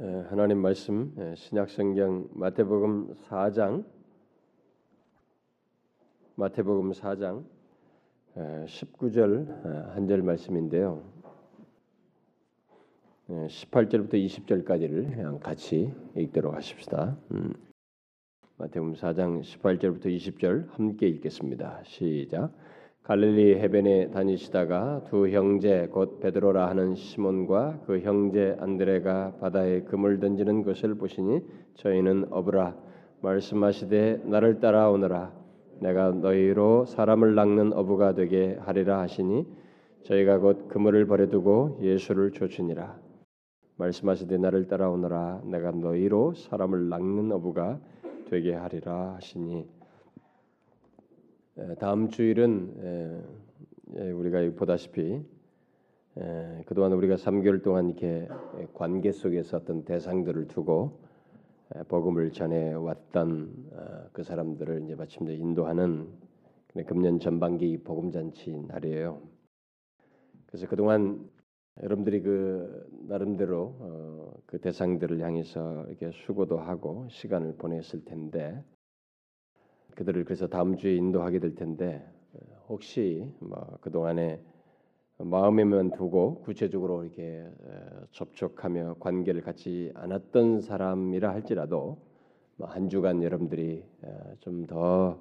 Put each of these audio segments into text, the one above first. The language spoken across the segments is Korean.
예, 하나님 말씀 예, 신약성경 마태복음 4장 마태복음 4장 19절 예, 한절 말씀인데요. 18절부터 20절까지를 같이 읽도록 하십시다. 음. 마태복음 4장 18절부터 20절 함께 읽겠습니다. 시작. 갈릴리 해변에 다니시다가 두 형제 곧 베드로라 하는 시몬과 그 형제 안드레가 바다에 금을 던지는 것을 보시니 저희는 어부라. 말씀하시되 나를 따라오너라. 내가 너희로 사람을 낚는 어부가 되게 하리라 하시니 저희가 곧 그물을 버려두고 예수를 쫓으니라. 말씀하시되 나를 따라오너라. 내가 너희로 사람을 낚는 어부가 되게 하리라 하시니 다음 주일은 우리가 보다시피 그동안 우리가 3개월 동안 이렇게 관계 속에서 어떤 대상들을 두고 복음을 전해 왔던 어, 그 사람들을 이제 마침내 인도하는 금년 전반기 복음 잔치 날이에요. 그래서 그동안 여러분들이 그 나름대로 어, 그 대상들을 향해서 이렇게 수고도 하고 시간을 보냈을 텐데 그들을 그래서 다음 주에 인도하게 될 텐데 혹시 뭐 그동안에 마음에만 두고 구체적으로 이렇게 접촉하며 관계를 갖지 않았던 사람이라 할지라도 뭐한 주간 여러분들이 좀더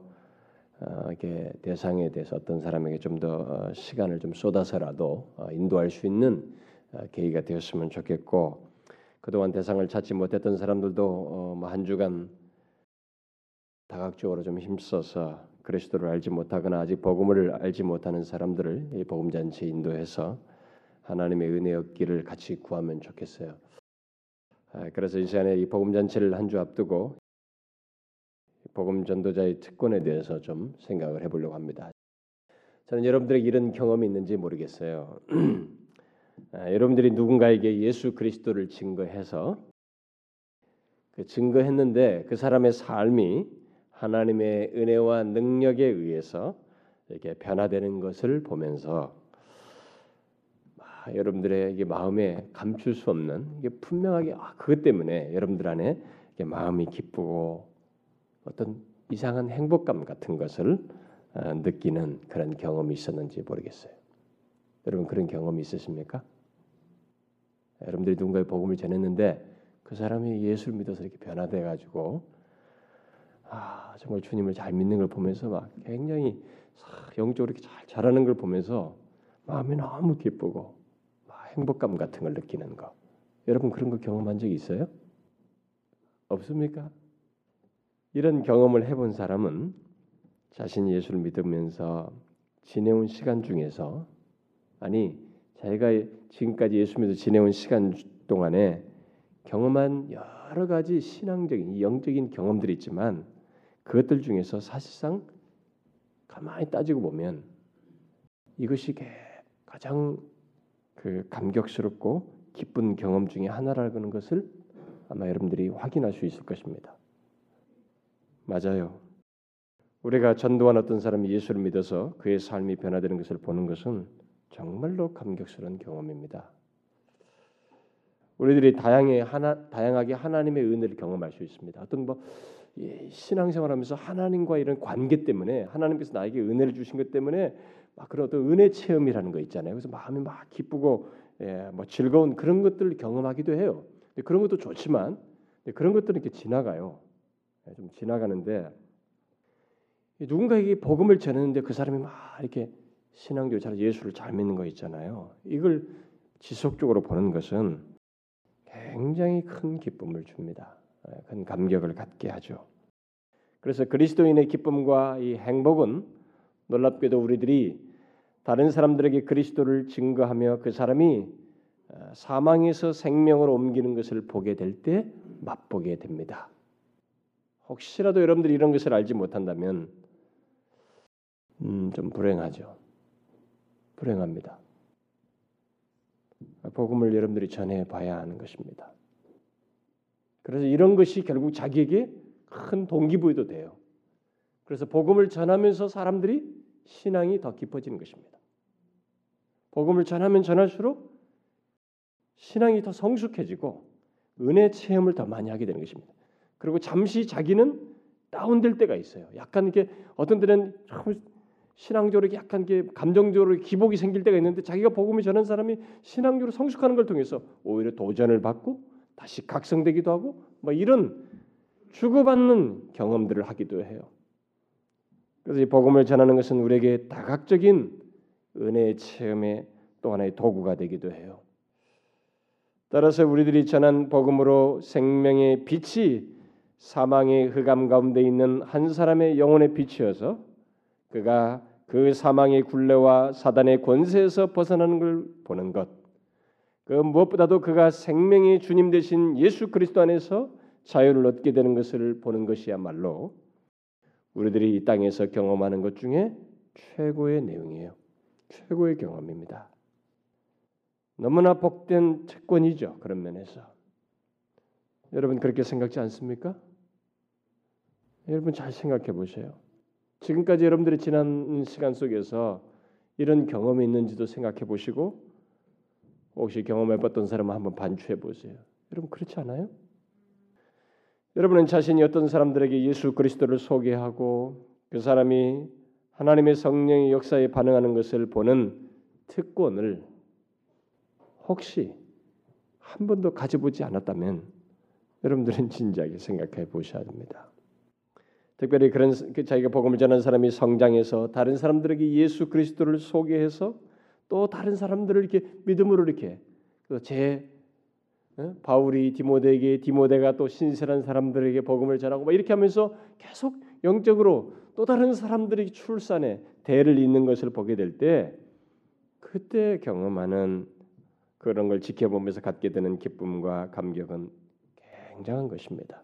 어, 이렇게 대상에 대해서 어떤 사람에게 좀더 어, 시간을 좀 쏟아서라도 어, 인도할 수 있는 계기가 되었으면 좋겠고 그동안 대상을 찾지 못했던 사람들도 뭐한 주간 다각적으로 좀 힘써서 그리스도를 알지 못하거나 아직 복음을 알지 못하는 사람들을 이 복음 잔치에 인도해서 하나님의 은혜 얻기를 같이 구하면 좋겠어요. 아, 그래서 이 시간에 이 복음 잔치를 한 주 앞두고 복음 전도자의 특권에 대해서 좀 생각을 해보려고 합니다. 저는 여러분들에게 이런 경험이 있는지 모르겠어요. 아, 여러분들이 누군가에게 예수 그리스도를 증거해서 그 증거했는데 그 사람의 삶이 하나님의 은혜와 능력에 의해서 이렇게 변화되는 것을 보면서 아, 여러분들의 마음에 감출 수 없는 이게 분명하게 아, 그것 때문에 여러분들 안에 마음이 기쁘고 어떤 이상한 행복감 같은 것을 아, 느끼는 그런 경험이 있었는지 모르겠어요. 여러분 그런 경험이 있으십니까? 여러분들이 누군가의 복음을 전했는데 그 사람이 예수를 믿어서 이렇게 변화돼 가지고 아 정말 주님을 잘 믿는 걸 보면서 막 굉장히 영적으로 이렇게 잘 자라는 걸 보면서 마음이 너무 기쁘고 행복감 같은 걸 느끼는 거. 여러분 그런 거 경험한 적 있어요? 없습니까? 이런 경험을 해본 사람은 자신이 예수를 믿으면서 지내온 시간 중에서 아니 자기가 지금까지 예수 믿어 지내온 시간 동안에 경험한 여러 가지 신앙적인 영적인 경험들이 있지만 그것들 중에서 사실상 가만히 따지고 보면 이것이 가장 그 감격스럽고 기쁜 경험 중에 하나라는 것을 아마 여러분들이 확인할 수 있을 것입니다. 맞아요. 우리가 전도한 어떤 사람이 예수를 믿어서 그의 삶이 변화되는 것을 보는 것은 정말로 감격스러운 경험입니다. 우리들이 다양해 하나, 다양하게 하나님의 은혜를 경험할 수 있습니다. 어떤 뭐 신앙생활하면서 하나님과 이런 관계 때문에 하나님께서 나에게 은혜를 주신 것 때문에 막 그런 어떤 은혜 체험이라는 거 있잖아요. 그래서 마음이 막 기쁘고 예, 뭐 즐거운 그런 것들을 경험하기도 해요. 그런 것도 좋지만 그런 것들은 이렇게 지나가요. 예, 좀 지나가는데 누군가에게 복음을 전했는데 그 사람이 막 이렇게 신앙적으로 잘 예수를 잘 믿는 거 있잖아요. 이걸 지속적으로 보는 것은 굉장히 큰 기쁨을 줍니다. 예, 큰 감격을 갖게 하죠. 그래서 그리스도인의 기쁨과 이 행복은 놀랍게도 우리들이 다른 사람들에게 그리스도를 증거하며 그 사람이 어, 사망에서 생명으로 옮기는 것을 보게 될 때 맛보게 됩니다. 혹시라도 여러분들이 이런 것을 알지 못한다면 음, 좀 불행하죠. 불행합니다. 복음을 여러분들이 전해 봐야 하는 것입니다. 그래서 이런 것이 결국 자기에게 큰 동기부여도 돼요. 그래서 복음을 전하면서 사람들이 신앙이 더 깊어지는 것입니다. 복음을 전하면 전할수록 신앙이 더 성숙해지고 은혜 체험을 더 많이 하게 되는 것입니다. 그리고 잠시 자기는 다운될 때가 있어요. 약간 이렇게 어떤 때는 신앙적으로 약간 게 감정적으로 기복이 생길 때가 있는데 자기가 복음을 전한 사람이 신앙적으로 성숙하는 걸 통해서 오히려 도전을 받고 다시 각성되기도 하고 뭐 이런 주고받는 경험들을 하기도 해요. 그래서 이 복음을 전하는 것은 우리에게 다각적인 은혜의 체험의 또 하나의 도구가 되기도 해요. 따라서 우리들이 전한 복음으로 생명의 빛이 사망의 흑암 가운데 있는 한 사람의 영혼의 빛이어서 그가 그 사망의 굴레와 사단의 권세에서 벗어나는 걸 보는 것. 그 무엇보다도 그가 생명의 주님 되신 예수 그리스도 안에서 자유를 얻게 되는 것을 보는 것이야말로 우리들이 이 땅에서 경험하는 것 중에 최고의 내용이에요. 최고의 경험입니다. 너무나 복된 채권이죠. 그런 면에서. 여러분 그렇게 생각지 않습니까? 여러분 잘 생각해 보세요. 지금까지 여러분들이 지난 시간 속에서 이런 경험이 있는지도 생각해 보시고 혹시 경험해 봤던 사람은 한번 반추해 보세요. 여러분 그렇지 않아요? 여러분은 자신이 어떤 사람들에게 예수 그리스도를 소개하고 그 사람이 하나님의 성령의 역사에 반응하는 것을 보는 특권을 혹시 한 번도 가져보지 않았다면 여러분들은 진지하게 생각해 보셔야 됩니다. 특별히 그런 그 자기가 복음을 전하는 사람이 성장해서 다른 사람들에게 예수 그리스도를 소개해서 또 다른 사람들을 이렇게 믿음으로 이렇게 제 어? 바울이 디모데에게 디모데가 또 신실한 사람들에게 복음을 전하고 막 이렇게 하면서 계속 영적으로 또 다른 사람들이 출산에 대를 잇는 것을 보게 될 때 그때 경험하는 그런 걸 지켜보면서 갖게 되는 기쁨과 감격은 굉장한 것입니다.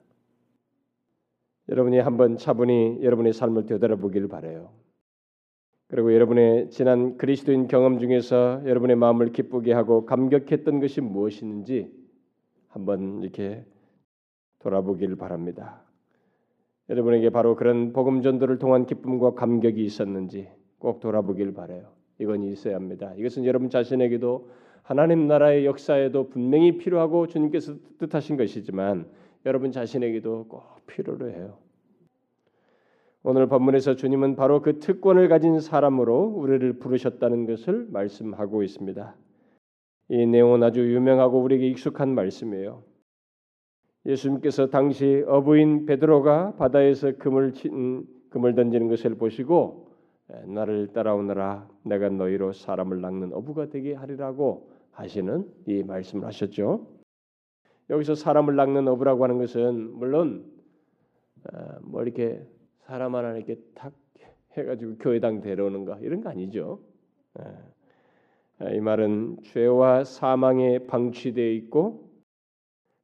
여러분이 한번 차분히 여러분의 삶을 되돌아보기를 바래요. 그리고 여러분의 지난 그리스도인 경험 중에서 여러분의 마음을 기쁘게 하고 감격했던 것이 무엇이는지 한번 이렇게 돌아보기를 바랍니다. 여러분에게 바로 그런 복음 전도를 통한 기쁨과 감격이 있었는지 꼭 돌아보길 바래요. 이건 있어야 합니다. 이것은 여러분 자신에게도 하나님 나라의 역사에도 분명히 필요하고 주님께서 뜻하신 것이지만 여러분 자신에게도 꼭 필요로 해요. 오늘 본문에서 주님은 바로 그 특권을 가진 사람으로 우리를 부르셨다는 것을 말씀하고 있습니다. 이 내용은 아주 유명하고 우리에게 익숙한 말씀이에요. 예수님께서 당시 어부인 베드로가 바다에서 금을 친, 금을 던지는 것을 보시고 나를 따라오너라 내가 너희로 사람을 낚는 어부가 되게 하리라고 하시는 이 말씀을 하셨죠. 여기서 사람을 낚는 어부라고 하는 것은 물론 어, 뭐 이렇게 사람 하나 이렇게 탁 해가지고 교회당 데려오는가 이런 거 아니죠. 예. 이 말은 죄와 사망에 방치되어 있고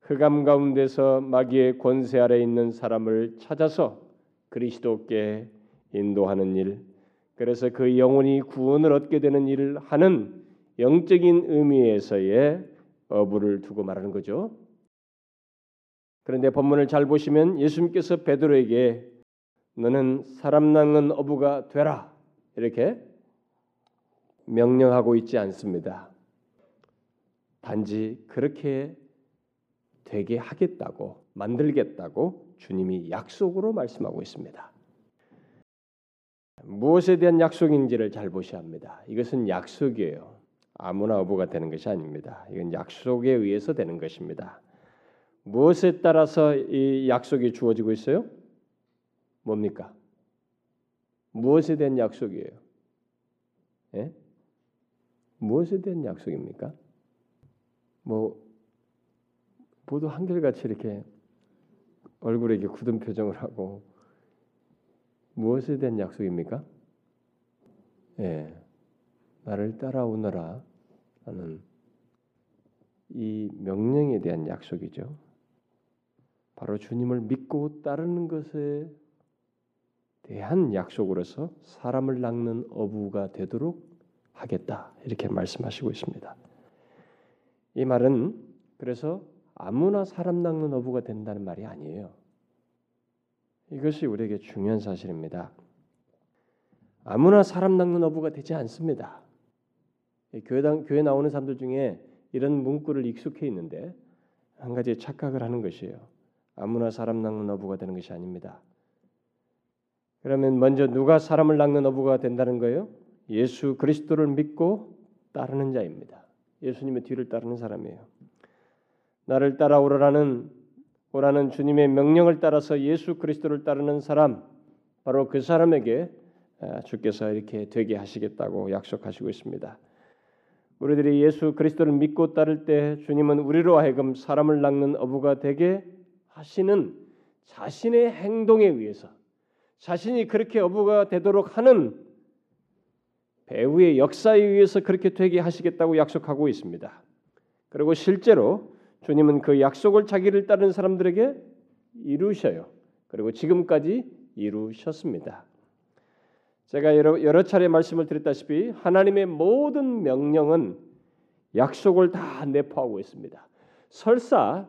흑암 가운데서 마귀의 권세 아래 있는 사람을 찾아서 그리스도께 인도하는 일, 그래서 그 영혼이 구원을 얻게 되는 일을 하는 영적인 의미에서의 어부를 두고 말하는 거죠. 그런데 본문을 잘 보시면 예수님께서 베드로에게 너는 사람 낚는 어부가 되라 이렇게 명령하고 있지 않습니다. 단지 그렇게 되게 하겠다고 만들겠다고 주님이 약속으로 말씀하고 있습니다. 무엇에 대한 약속인지를 잘 보셔야 합니다. 이것은 약속이에요. 아무나 어부가 되는 것이 아닙니다. 이건 약속에 의해서 되는 것입니다. 무엇에 따라서 이 약속이 주어지고 있어요? 뭡니까? 무엇에 대한 약속이에요? 예? 무엇에 대한 약속입니까? 뭐 모두 한결같이 이렇게 얼굴에 이렇게 굳은 표정을 하고 무엇에 대한 약속입니까? 예, 나를 따라오너라 하는 이 명령에 대한 약속이죠. 바로 주님을 믿고 따르는 것에 대한 약속으로서 사람을 낚는 어부가 되도록 하겠다 이렇게 말씀하시고 있습니다. 이 말은 그래서 아무나 사람 낚는 어부가 된다는 말이 아니에요. 이것이 우리에게 중요한 사실입니다. 아무나 사람 낚는 어부가 되지 않습니다. 교회당 교회 나오는 사람들 중에 이런 문구를 익숙해 있는데 한 가지 착각을 하는 것이에요. 아무나 사람 낚는 어부가 되는 것이 아닙니다. 그러면 먼저 누가 사람을 낚는 어부가 된다는 거예요? 예수 그리스도를 믿고 따르는 자입니다. 예수님의 뒤를 따르는 사람이에요. 나를 따라오라는 오라는 주님의 명령을 따라서 예수 그리스도를 따르는 사람 바로 그 사람에게 아, 주께서 이렇게 되게 하시겠다고 약속하시고 있습니다. 우리들이 예수 그리스도를 믿고 따를 때 주님은 우리로 하여금 사람을 낚는 어부가 되게 하시는 자신의 행동에 의해서 자신이 그렇게 어부가 되도록 하는 배우의 역사에 의해서 그렇게 되게 하시겠다고 약속하고 있습니다. 그리고 실제로 주님은 그 약속을 자기를 따르는 사람들에게 이루셔요. 그리고 지금까지 이루셨습니다. 제가 여러, 여러 차례 말씀을 드렸다시피 하나님의 모든 명령은 약속을 다 내포하고 있습니다. 설사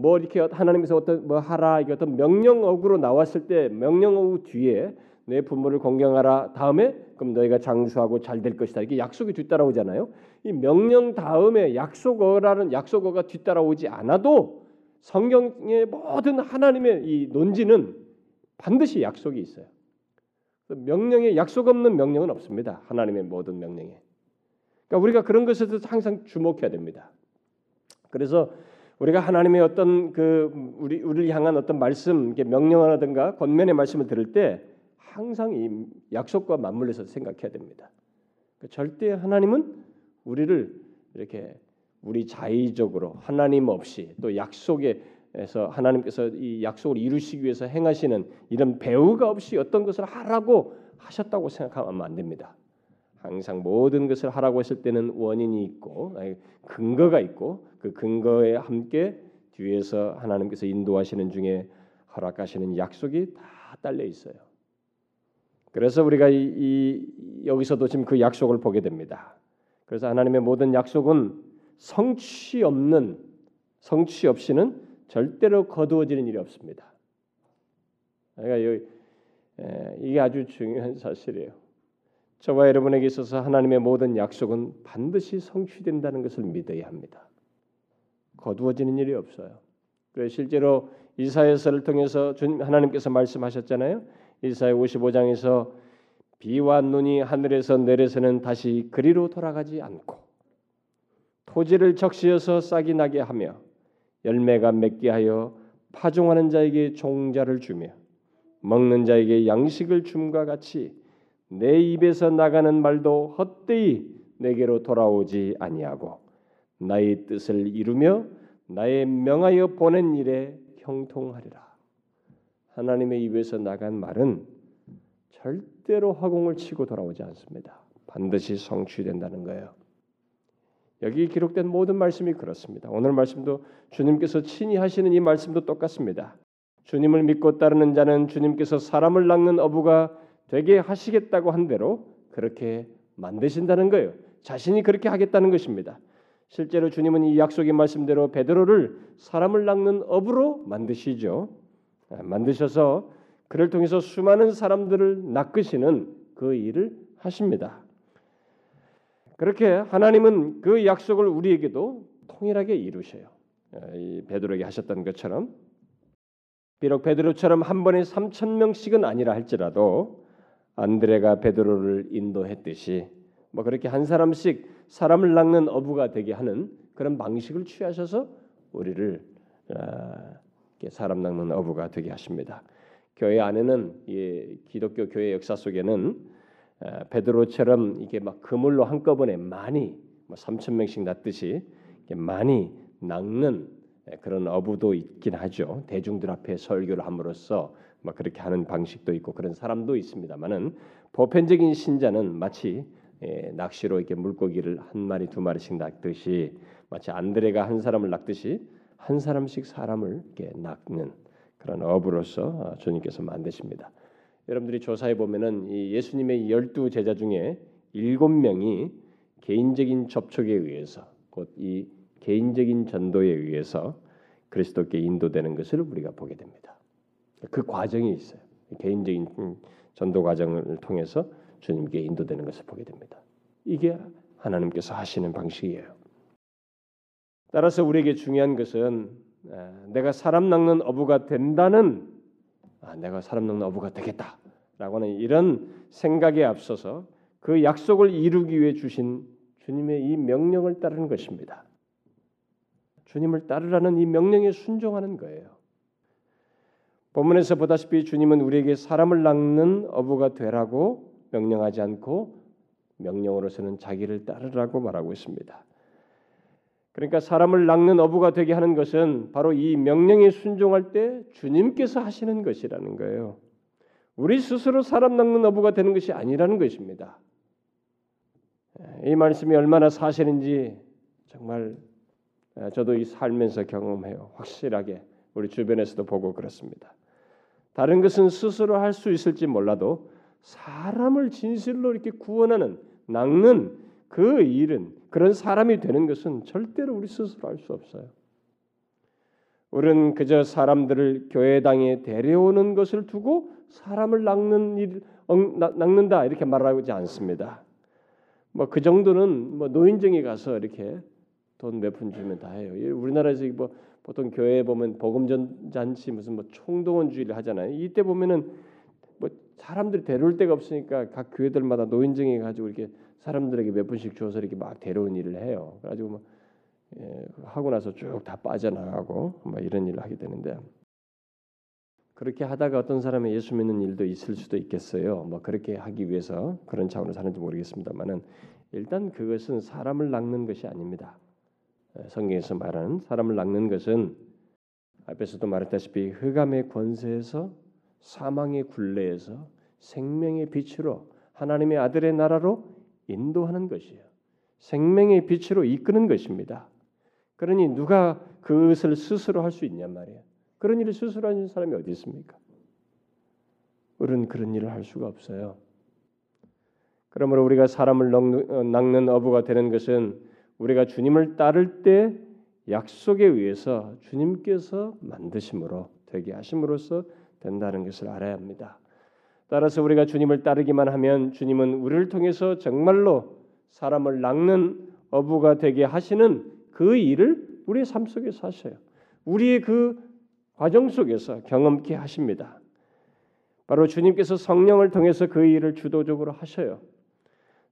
뭐 이렇게 하나님께서 어떤 뭐 하라 이게 어떤 명령어구로 나왔을 때 명령어구 뒤에 내 부모를 공경하라 다음에 그럼 너희가 장수하고 잘 될 것이다 이게 약속이 뒤따라오잖아요. 이 명령 다음에 약속어라는 약속어가 뒤따라오지 않아도 성경의 모든 하나님의 이 논지는 반드시 약속이 있어요. 명령에 약속 없는 명령은 없습니다. 하나님의 모든 명령에. 그러니까 우리가 그런 것에 대해서 항상 주목해야 됩니다. 그래서 우리가 하나님의 어떤 그 우리 우리를 향한 어떤 말씀, 명령하든가 권면의 말씀을 들을 때 항상 이 약속과 맞물려서 생각해야 됩니다. 그러니까 절대 하나님은 우리를 이렇게 우리 자의적으로 하나님 없이 또 약속에서 하나님께서 이 약속을 이루시기 위해서 행하시는 이런 배우가 없이 어떤 것을 하라고 하셨다고 생각하면 안 됩니다. 항상 모든 것을 하라고 했을 때는 원인이 있고 근거가 있고 그 근거에 함께 뒤에서 하나님께서 인도하시는 중에 허락하시는 약속이 다 딸려 있어요. 그래서 우리가 이, 이, 여기서도 지금 그 약속을 보게 됩니다. 그래서 하나님의 모든 약속은 성취 없는 성취 없이는 절대로 거두어지는 일이 없습니다. 그러니까 여기, 에, 이게 아주 중요한 사실이에요. 저와 여러분에게 있어서 하나님의 모든 약속은 반드시 성취된다는 것을 믿어야 합니다. 거두어지는 일이 없어요. 그래서 실제로 이사야서를 통해서 하나님께서 말씀하셨잖아요. 이사야 55장에서 비와 눈이 하늘에서 내려서는 다시 그리로 돌아가지 않고 토지를 적시어서 싹이 나게 하며 열매가 맺게 하여 파종하는 자에게 종자를 주며 먹는 자에게 양식을 줌과 같이 내 입에서 나가는 말도 헛되이 내게로 돌아오지 아니하고 나의 뜻을 이루며 나의 명하여 보낸 일에 형통하리라. 하나님의 입에서 나간 말은 절대로 화공을 치고 돌아오지 않습니다. 반드시 성취된다는 거예요. 여기 기록된 모든 말씀이 그렇습니다. 오늘 말씀도 주님께서 친히 하시는 이 말씀도 똑같습니다. 주님을 믿고 따르는 자는 주님께서 사람을 낚는 어부가 되게 하시겠다고 한 대로 그렇게 만드신다는 거예요. 자신이 그렇게 하겠다는 것입니다. 실제로 주님은 이 약속의 말씀대로 베드로를 사람을 낚는 업으로 만드시죠. 아, 만드셔서 그를 통해서 수많은 사람들을 낚으시는 그 일을 하십니다. 그렇게 하나님은 그 약속을 우리에게도 통일하게 이루셔요. 아, 이 베드로에게 하셨던 것처럼 비록 베드로처럼 한 번에 3천 명씩은 아니라 할지라도 안드레가 베드로를 인도했듯이 뭐 그렇게 한 사람씩 사람을 낚는 어부가 되게 하는 그런 방식을 취하셔서 우리를 아, 사람 낚는 어부가 되게 하십니다. 교회 안에는 이 기독교 교회 역사 속에는 아, 베드로처럼 이게 막 그물로 한꺼번에 많이 뭐 3천 명씩 낚듯이 많이 낚는 그런 어부도 있긴 하죠. 대중들 앞에 설교를 함으로써 막 그렇게 하는 방식도 있고 그런 사람도 있습니다만은 보편적인 신자는 마치 예, 낚시로 이렇게 물고기를 한 마리 두 마리씩 낚듯이 마치 안드레가 한 사람을 낚듯이 한 사람씩 사람을 이렇게 낚는 그런 어부로서 어, 주님께서 만드십니다. 여러분들이 조사해 보면은 이 예수님의 열두 제자 중에 일곱 명이 개인적인 접촉에 의해서 곧 이 개인적인 전도에 의해서 그리스도께 인도되는 것을 우리가 보게 됩니다. 그 과정이 있어요. 개인적인 전도 과정을 통해서 주님께 인도되는 것을 보게 됩니다. 이게 하나님께서 하시는 방식이에요. 따라서 우리에게 중요한 것은 내가 사람 낚는 어부가 된다는 아, 내가 사람 낚는 어부가 되겠다라고 하는 이런 생각에 앞서서 그 약속을 이루기 위해 주신 주님의 이 명령을 따르는 것입니다. 주님을 따르라는 이 명령에 순종하는 거예요. 본문에서 보다시피 주님은 우리에게 사람을 낚는 어부가 되라고 명령하지 않고 명령으로서는 자기를 따르라고 말하고 있습니다. 그러니까 사람을 낚는 어부가 되게 하는 것은 바로 이 명령에 순종할 때 주님께서 하시는 것이라는 거예요. 우리 스스로 사람 낚는 어부가 되는 것이 아니라는 것입니다. 이 말씀이 얼마나 사실인지 정말 저도 이 살면서 경험해요. 확실하게 우리 주변에서도 보고 그렇습니다. 다른 것은 스스로 할 수 있을지 몰라도 사람을 진실로 이렇게 구원하는 낚는 그 일은 그런 사람이 되는 것은 절대로 우리 스스로 할 수 없어요. 우리는 그저 사람들을 교회당에 데려오는 것을 두고 사람을 낚는 일, 낚는다 이렇게 말하지 않습니다. 뭐 그 정도는 뭐 노인정에 가서 이렇게 돈 몇 푼 주면 다 해요. 우리나라에서 뭐 보통 교회에 보면 복음 잔치 무슨 뭐 총동원 주의를 하잖아요. 이때 보면은 뭐 사람들이 데려올 데가 없으니까 각 교회들마다 노인정에 가지고 이렇게 사람들에게 몇 분씩 줘서 이렇게 막 데려온 일을 해요. 그래가지고 뭐 예, 하고 나서 쭉 다 빠져나가고 뭐 이런 일을 하게 되는데 그렇게 하다가 어떤 사람이 예수 믿는 일도 있을 수도 있겠어요. 뭐 그렇게 하기 위해서 그런 차원으로 사는지 모르겠습니다만은 일단 그것은 사람을 낚는 것이 아닙니다. 예, 성경에서 말하는 사람을 낚는 것은 앞에서도 말했다시피 흑암의 권세에서 사망의 굴레에서 생명의 빛으로 하나님의 아들의 나라로 인도하는 것이에요. 생명의 빛으로 이끄는 것입니다. 그러니 누가 그것을 스스로 할 수 있냔 말이에요. 그런 일을 스스로 하는 사람이 어디 있습니까? 우리는 그런 일을 할 수가 없어요. 그러므로 우리가 사람을 낚는 어부가 되는 것은 우리가 주님을 따를 때 약속에 의해서 주님께서 만드심으로 되게 하심으로써 된다는 것을 알아야 합니다. 따라서 우리가 주님을 따르기만 하면 주님은 우리를 통해서 정말로 사람을 낚는 어부가 되게 하시는 그 일을 우리의 삶 속에서 하셔요. 우리의 그 과정 속에서 경험케 하십니다. 바로 주님께서 성령을 통해서 그 일을 주도적으로 하셔요.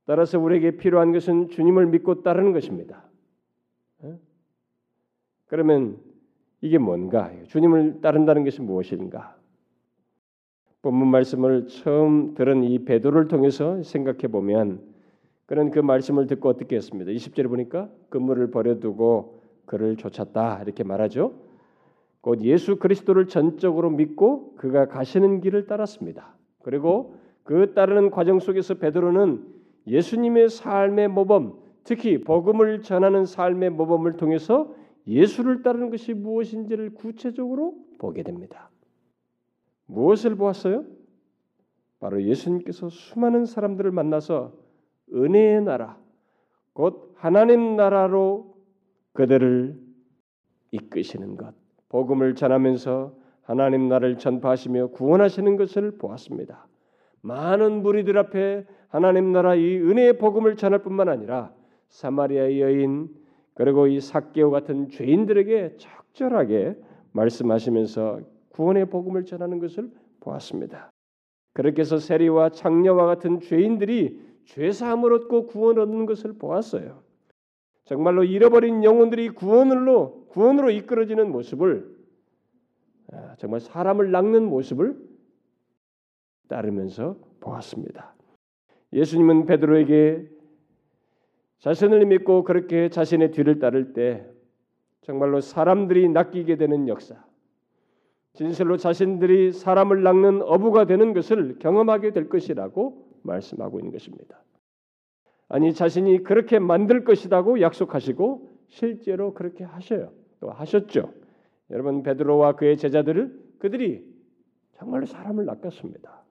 따라서 우리에게 필요한 것은 주님을 믿고 따르는 것입니다. 예? 그러면 이게 뭔가? 주님을 따른다는 것이 무엇인가? 본문 말씀을 처음 들은 이 베드로를 통해서 생각해 보면 그는 그 말씀을 듣고 어떻게 했습니다. 20절에 보니까 그물을 버려두고 그를 쫓았다 이렇게 말하죠. 곧 예수 그리스도를 전적으로 믿고 그가 가시는 길을 따랐습니다. 그리고 그 따르는 과정 속에서 베드로는 예수님의 삶의 모범, 특히 복음을 전하는 삶의 모범을 통해서 예수를 따르는 것이 무엇인지를 구체적으로 보게 됩니다. 무엇을 보았어요? 바로 예수님께서 수많은 사람들을 만나서 은혜의 나라, 곧 하나님 나라로 그들을 이끄시는 것, 복음을 전하면서 하나님 나라를 전파하시며 구원하시는 것을 보았습니다. 많은 무리들 앞에 하나님 나라 이 은혜의 복음을 전할 뿐만 아니라 사마리아 여인 그리고 이 삭개오 같은 죄인들에게 적절하게 말씀하시면서 구원의 복음을 전하는 것을 보았습니다. 그렇게 해서 세리와 장녀와 같은 죄인들이 죄 사함을 얻고 구원 얻는 것을 보았어요. 정말로 잃어버린 영혼들이 구원으로 구원으로 이끌어지는 모습을 아, 정말 사람을 낚는 모습을 따르면서 보았습니다. 예수님은 베드로에게 자신을 믿고 그렇게 자신의 뒤를 따를 때 정말로 사람들이 낚이게 되는 역사, 진실로 자신들이 사람을 낚는 어부가 되는 것을 경험하게 될 것이라고 말씀하고 있는 것입니다. 아니 자신이 그렇게 만들 것이라고 약속하시고 실제로 그렇게 하셔요. 또 하셨죠. 여러분 베드로와 그의 제자들을 그들이 정말로 사람을 낚았습니다.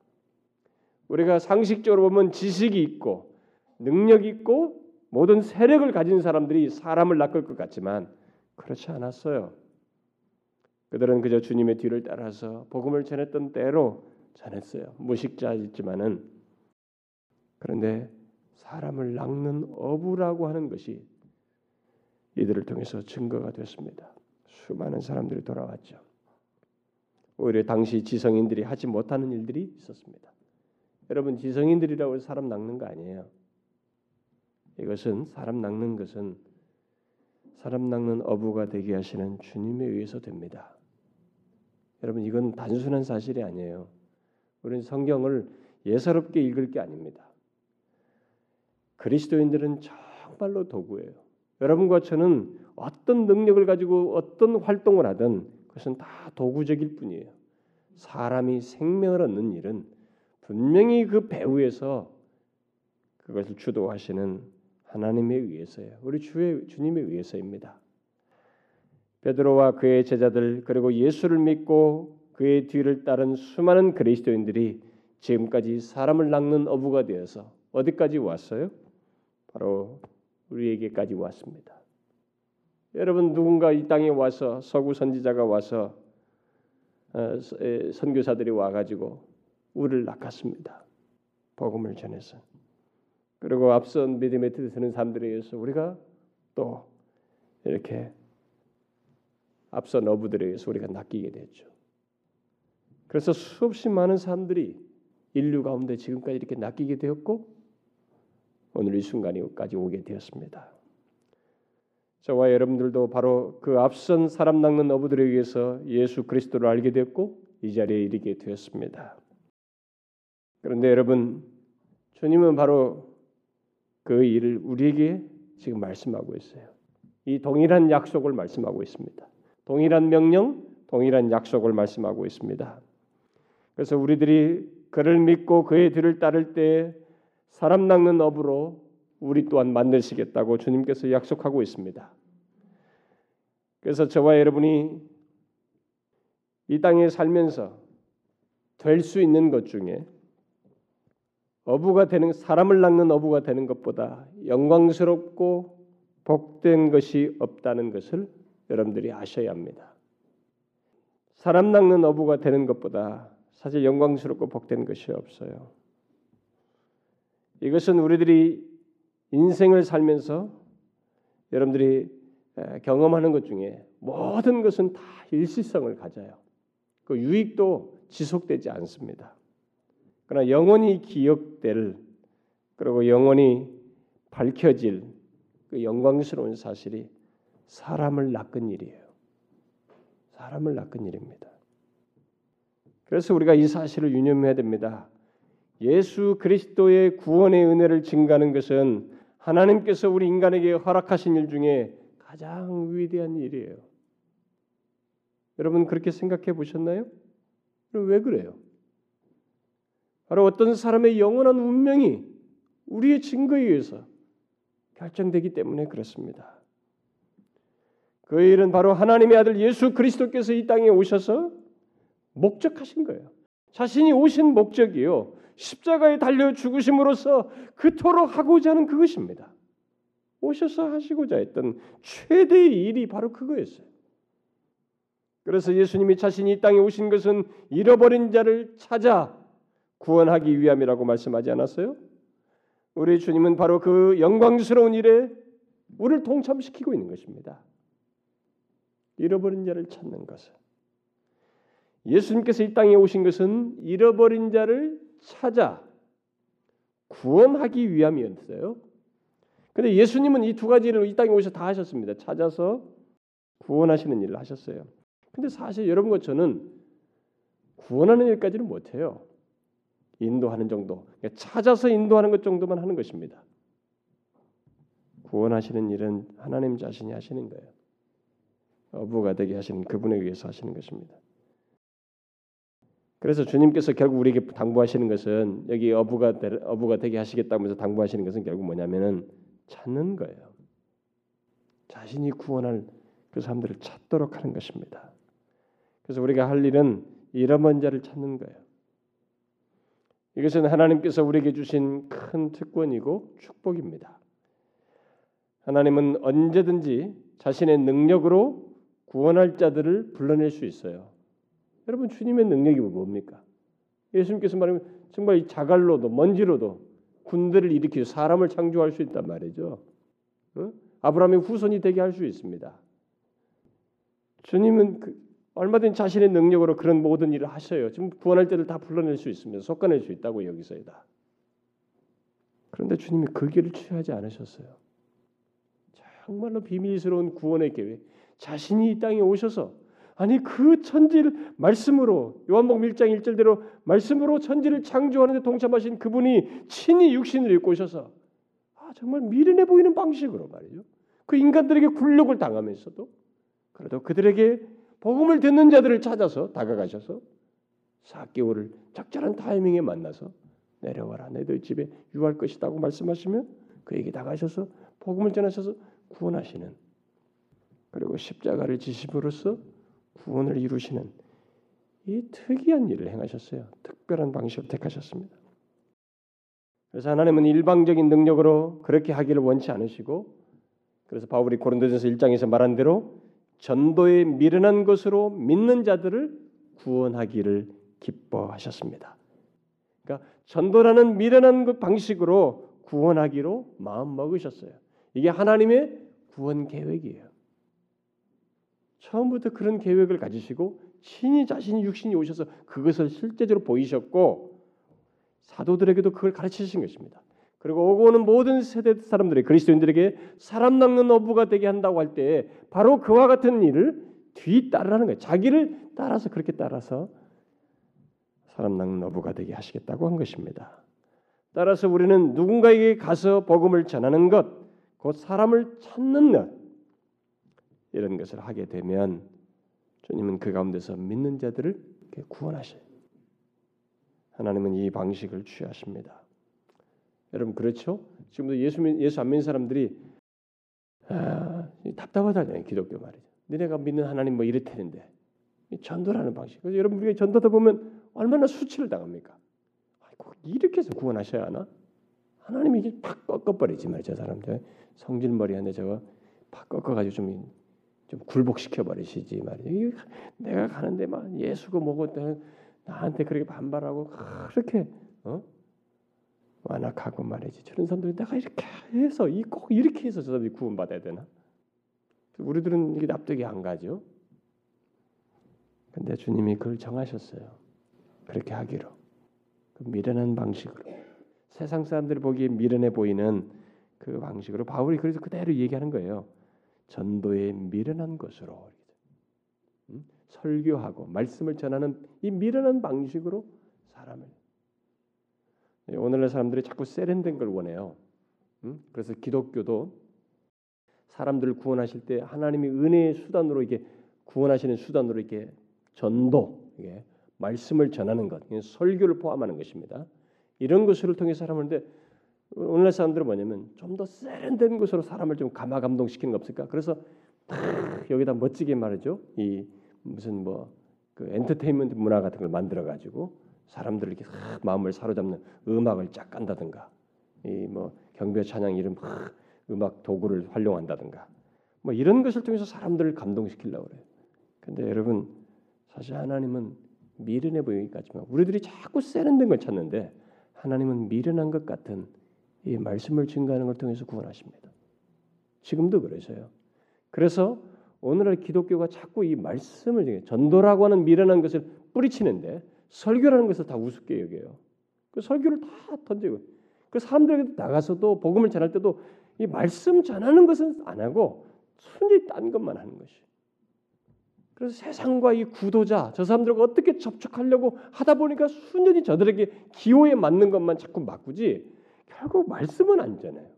우리가 상식적으로 보면 지식이 있고 능력 있고 모든 세력을 가진 사람들이 사람을 낚을 것 같지만 그렇지 않았어요. 그들은 그저 주님의 뒤를 따라서 복음을 전했던 때로 전했어요. 무식자이지만은 그런데 사람을 낚는 어부라고 하는 것이 이들을 통해서 증거가 됐습니다. 수많은 사람들이 돌아왔죠. 오히려 당시 지성인들이 하지 못하는 일들이 있었습니다. 여러분 지성인들이라고 해서 사람 낚는 거 아니에요. 이것은 사람 낚는 것은 사람 낚는 어부가 되게 하시는 주님에 의해서 됩니다. 여러분 이건 단순한 사실이 아니에요. 우리는 성경을 예사롭게 읽을 게 아닙니다. 그리스도인들은 정말로 도구예요. 여러분과 저는 어떤 능력을 가지고 어떤 활동을 하든 그것은 다 도구적일 뿐이에요. 사람이 생명을 얻는 일은 분명히 그 배후에서 그것을 주도하시는 하나님에 의해서예요. 우리 주의 주님에 의해서입니다. 베드로와 그의 제자들 그리고 예수를 믿고 그의 뒤를 따른 수많은 그리스도인들이 지금까지 사람을 낚는 어부가 되어서 어디까지 왔어요? 바로 우리에게까지 왔습니다. 여러분 누군가 이 땅에 와서 서구 선지자가 와서 어, 선교사들이 와가지고 우리를 낚았습니다. 복음을 전해서 그리고 앞선 믿음에 드는 사람들에 의해서 우리가 또 이렇게 앞선 어부들에 의해서 우리가 낚이게 됐죠. 그래서 수없이 많은 사람들이 인류 가운데 지금까지 이렇게 낚이게 되었고 오늘 이 순간까지 오게 되었습니다. 저와 여러분들도 바로 그 앞선 사람 낚는 어부들에 의해서 예수 그리스도를 알게 되었고 이 자리에 이르게 되었습니다. 그런데 여러분 주님은 바로 그 일을 우리에게 지금 말씀하고 있어요. 이 동일한 약속을 말씀하고 있습니다. 동일한 명령, 동일한 약속을 말씀하고 있습니다. 그래서 우리들이 그를 믿고 그의 뒤를 따를 때 사람 낚는 업으로 우리 또한 만드시겠다고 주님께서 약속하고 있습니다. 그래서 저와 여러분이 이 땅에 살면서 될 수 있는 것 중에 어부가 되는 사람을 낚는 어부가 되는 것보다 영광스럽고 복된 것이 없다는 것을 여러분들이 아셔야 합니다. 사람 낚는 어부가 되는 것보다 사실 영광스럽고 복된 것이 없어요. 이것은 우리들이 인생을 살면서 여러분들이 경험하는 것 중에 모든 것은 다 일시성을 가져요. 그 유익도 지속되지 않습니다. 그러나 영원히 기억될 그리고 영원히 밝혀질 그 영광스러운 사실이 사람을 낚은 일이에요. 사람을 낚은 일입니다. 그래서 우리가 이 사실을 유념해야 됩니다. 예수 그리스도의 구원의 은혜를 증가하는 것은 하나님께서 우리 인간에게 허락하신 일 중에 가장 위대한 일이에요. 여러분 그렇게 생각해 보셨나요? 왜 그래요? 바로 어떤 사람의 영원한 운명이 우리의 증거에 의해서 결정되기 때문에 그렇습니다. 그 일은 바로 하나님의 아들 예수 그리스도께서 이 땅에 오셔서 목적하신 거예요. 자신이 오신 목적이요. 십자가에 달려 죽으심으로써 그토록 하고자 하는 그것입니다. 오셔서 하시고자 했던 최대의 일이 바로 그거였어요. 그래서 예수님이 자신이 이 땅에 오신 것은 잃어버린 자를 찾아 구원하기 위함이라고 말씀하지 않았어요? 우리 주님은 바로 그 영광스러운 일에 우리를 동참시키고 있는 것입니다. 잃어버린 자를 찾는 것은 예수님께서 이 땅에 오신 것은 잃어버린 자를 찾아 구원하기 위함이었어요. 근데 예수님은 이 두 가지를 이 땅에 오셔 다 하셨습니다. 찾아서 구원하시는 일을 하셨어요. 근데 사실 여러분과 저는 구원하는 일까지는 못해요. 인도하는 정도, 그러니까 찾아서 인도하는 것 정도만 하는 것입니다. 구원하시는 일은 하나님 자신이 하시는 거예요. 어부가 되게 하시는 그분에 의해서 하시는 것입니다. 그래서 주님께서 결국 우리에게 당부하시는 것은 여기 어부가 되, 어부가 되게 하시겠다면서 당부하시는 것은 결국 뭐냐면은 찾는 거예요. 자신이 구원할 그 사람들을 찾도록 하는 것입니다. 그래서 우리가 할 일은 잃어버린 자를 찾는 거예요. 이것은 하나님께서 우리에게 주신 큰 특권이고 축복입니다. 하나님은 언제든지 자신의 능력으로 구원할 자들을 불러낼 수 있어요. 여러분 주님의 능력이 뭡니까? 예수님께서 말하면 정말 이 자갈로도 먼지로도 군대를 일으키고 사람을 창조할 수 있단 말이죠. 어? 아브라함의 후손이 되게 할 수 있습니다. 주님은 그 얼마든지 자신의 능력으로 그런 모든 일을 하셔요. 지금 구원할 때를 다 불러낼 수 있으면 솎아낼 수 있다고 여기서이다. 그런데 주님이 그 길을 취하지 않으셨어요. 정말로 비밀스러운 구원의 계획. 자신이 이 땅에 오셔서 아니 그 천지를 말씀으로 요한복음 1장 1절대로 말씀으로 천지를 창조하는 데 동참하신 그분이 친히 육신을 입고 오셔서 아 정말 미련해 보이는 방식으로 말이죠. 그 인간들에게 굴욕을 당하면서도 그래도 그들에게 복음을 듣는 자들을 찾아서 다가가셔서 4개월을 적절한 타이밍에 만나서 내려와라 너희들 집에 유할 것이다고 말씀하시며 그에게 다가셔서 복음을 전하셔서 구원하시는 그리고 십자가를 지심으로써 구원을 이루시는 이 특이한 일을 행하셨어요. 특별한 방식을 택하셨습니다. 그래서 하나님은 일방적인 능력으로 그렇게 하기를 원치 않으시고 그래서 바울이 고린도전서 1장에서 말한 대로 전도에 미련한 것으로 믿는 자들을 구원하기를 기뻐하셨습니다. 그러니까 전도라는 미련한 그 방식으로 구원하기로 마음 먹으셨어요. 이게 하나님의 구원 계획이에요. 처음부터 그런 계획을 가지시고 신이 자신이 육신이 오셔서 그것을 실제적으로 보이셨고 사도들에게도 그걸 가르치신 것입니다. 그리고 오고 오는 모든 세대 사람들이 그리스도인들에게 사람 낚는 어부가 되게 한다고 할 때 바로 그와 같은 일을 뒤따르라는 거예요. 자기를 따라서 그렇게 따라서 사람 낚는 어부가 되게 하시겠다고 한 것입니다. 따라서 우리는 누군가에게 가서 복음을 전하는 것, 곧 사람을 찾는 것 이런 것을 하게 되면 주님은 그 가운데서 믿는 자들을 구원하셔요. 하나님은 이 방식을 취하십니다. 여러분 그렇죠? 지금도 예수 예수 안 믿는 사람들이 아, 답답하다잖아요. 기독교 말이죠. 너네가 믿는 하나님 뭐 이렇다는데 전도라는 방식. 그래서 여러분 우리가 전도다 보면 얼마나 수치를 당합니까? 아이고, 이렇게 해서 구원하셔야 하나? 하나님이 이게 팍 꺾어버리지 말이죠 사람들. 성질머리 한데 저거 팍 꺾어가지고 좀, 좀 굴복시켜 버리시지 말이죠. 내가 가는데 막 예수고 뭐고 나한테 그렇게 반발하고 그렇게 어? 완악하고 말이지. 저런 사람들이 내가 이렇게 해서 이 꼭 이렇게 해서 저 사람들이 구원받아야 되나? 우리들은 이게 납득이 안 가죠. 근데 주님이 그걸 정하셨어요. 그렇게 하기로. 그 미련한 방식으로. 세상 사람들이 보기에 미련해 보이는 그 방식으로 바울이 그래서 그대로 얘기하는 거예요. 전도의 미련한 것으로 음? 설교하고 말씀을 전하는 이 미련한 방식으로 사람을 예, 오늘날 사람들이 자꾸 세련된 걸 원해요. 음? 그래서 기독교도 사람들을 구원하실 때 하나님이 은혜의 수단으로 이게 구원하시는 수단으로 이렇게 전도, 이게 말씀을 전하는 것, 설교를 포함하는 것입니다. 이런 것을 통해 사람을 데 오늘날 사람들은 뭐냐면 좀 더 세련된 것으로 사람을 좀 감화 감동시키는 거 없을까? 그래서 탁 여기다 멋지게 말이죠. 이 무슨 뭐 그 엔터테인먼트 문화 같은 걸 만들어 가지고 사람들을 이렇게 마음을 사로잡는 음악을 쫙 깐다든가 이 뭐 경배 찬양 이런 음악 도구를 활용한다든가 뭐 이런 것을 통해서 사람들을 감동시키려고 그래요. 근데 여러분 사실 하나님은 미련해 보이기까지만 우리들이 자꾸 세련된 걸 찾는데 하나님은 미련한 것 같은 이 말씀을 증거하는 걸 통해서 구원하십니다. 지금도 그러셔요. 그래서 오늘날 기독교가 자꾸 이 말씀을 전도라고 하는 미련한 것을 뿌리치는데 설교라는 것을 다 우습게 여겨요. 그 설교를 다 던지고 그 사람들에게 나가서도 복음을 전할 때도 이 말씀 전하는 것은 안 하고 순전히 딴 것만 하는 것이. 그래서 세상과 이 구도자 저 사람들과 어떻게 접촉하려고 하다 보니까 순전히 저들에게 기호에 맞는 것만 자꾸 바꾸지 결국 말씀은 안 전해요.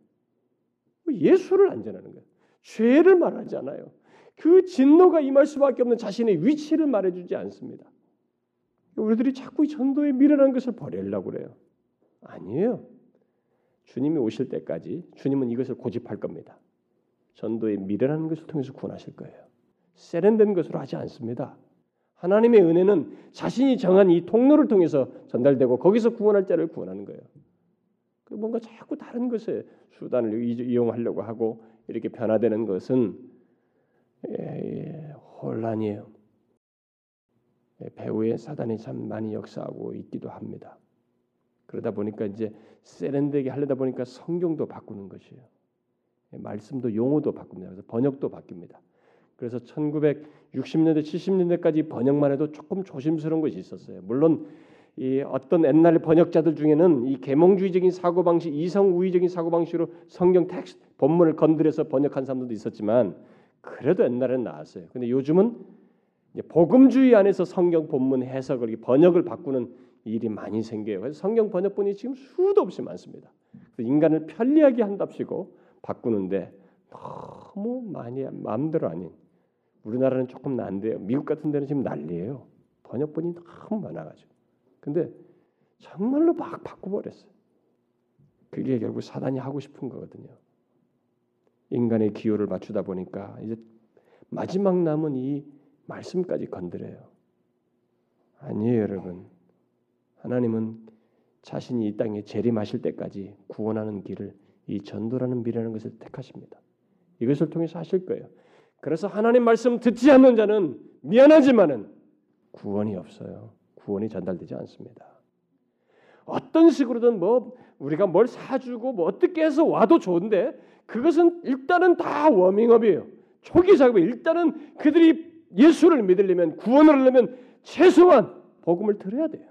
뭐 예수를 안 전하는 거예요. 죄를 말하지 않아요. 그 진노가 임할 수밖에 없는 자신의 위치를 말해주지 않습니다. 우리들이 자꾸 이 전도에 미련한 것을 버리려고 그래요. 아니에요. 주님이 오실 때까지 주님은 이것을 고집할 겁니다. 전도에 미련한 것을 통해서 구원하실 거예요. 세련된 것으로 하지 않습니다. 하나님의 은혜는 자신이 정한 이 통로를 통해서 전달되고 거기서 구원할 자를 구원하는 거예요. 그 뭔가 자꾸 다른 것에 수단을 이용하려고 하고 이렇게 변화되는 것은 예, 예, 혼란이에요. 예, 배후에 사단이 참 많이 역사하고 있기도 합니다. 그러다 보니까 이제 세련되게 하려다 보니까 성경도 바꾸는 것이에요. 예, 말씀도 용어도 바꿉니다. 그래서 번역도 바뀝니다. 그래서 1960년대 70년대까지 번역만 해도 조금 조심스러운 것이 있었어요. 물론 이 어떤 옛날 번역자들 중에는 이 계몽주의적인 사고 방식, 이성 우위적인 사고 방식으로 성경 텍스트 본문을 건드려서 번역한 사람들도 있었지만 그래도 옛날에는 나왔어요. 근데 요즘은 복음주의 안에서 성경 본문 해석을 번역을 바꾸는 일이 많이 생겨요. 그래서 성경 번역본이 지금 수도 없이 많습니다. 인간을 편리하게 한답시고 바꾸는데 너무 많이 마음대로 아닌 우리나라는 조금 난데요. 미국 같은 데는 지금 난리예요. 번역본이 너무 많아가지고. 근데 정말로 막 바꿔버렸어요. 그게 결국 사단이 하고 싶은 거거든요. 인간의 기호를 맞추다 보니까 이제 마지막 남은 이 말씀까지 건드려요. 아니에요, 여러분. 하나님은 자신이 이 땅에 재림하실 때까지 구원하는 길을 이 전도라는 미라는 것을 택하십니다. 이것을 통해서 하실 거예요. 그래서 하나님 말씀 듣지 않는 자는 미안하지만은 구원이 없어요. 구원이 전달되지 않습니다. 어떤 식으로든 뭐 우리가 뭘 사주고 뭐 어떻게 해서 와도 좋은데 그것은 일단은 다 워밍업이에요. 초기 작업이 일단은 그들이 예수를 믿으려면 구원을 하려면 최소한 복음을 들어야 돼요.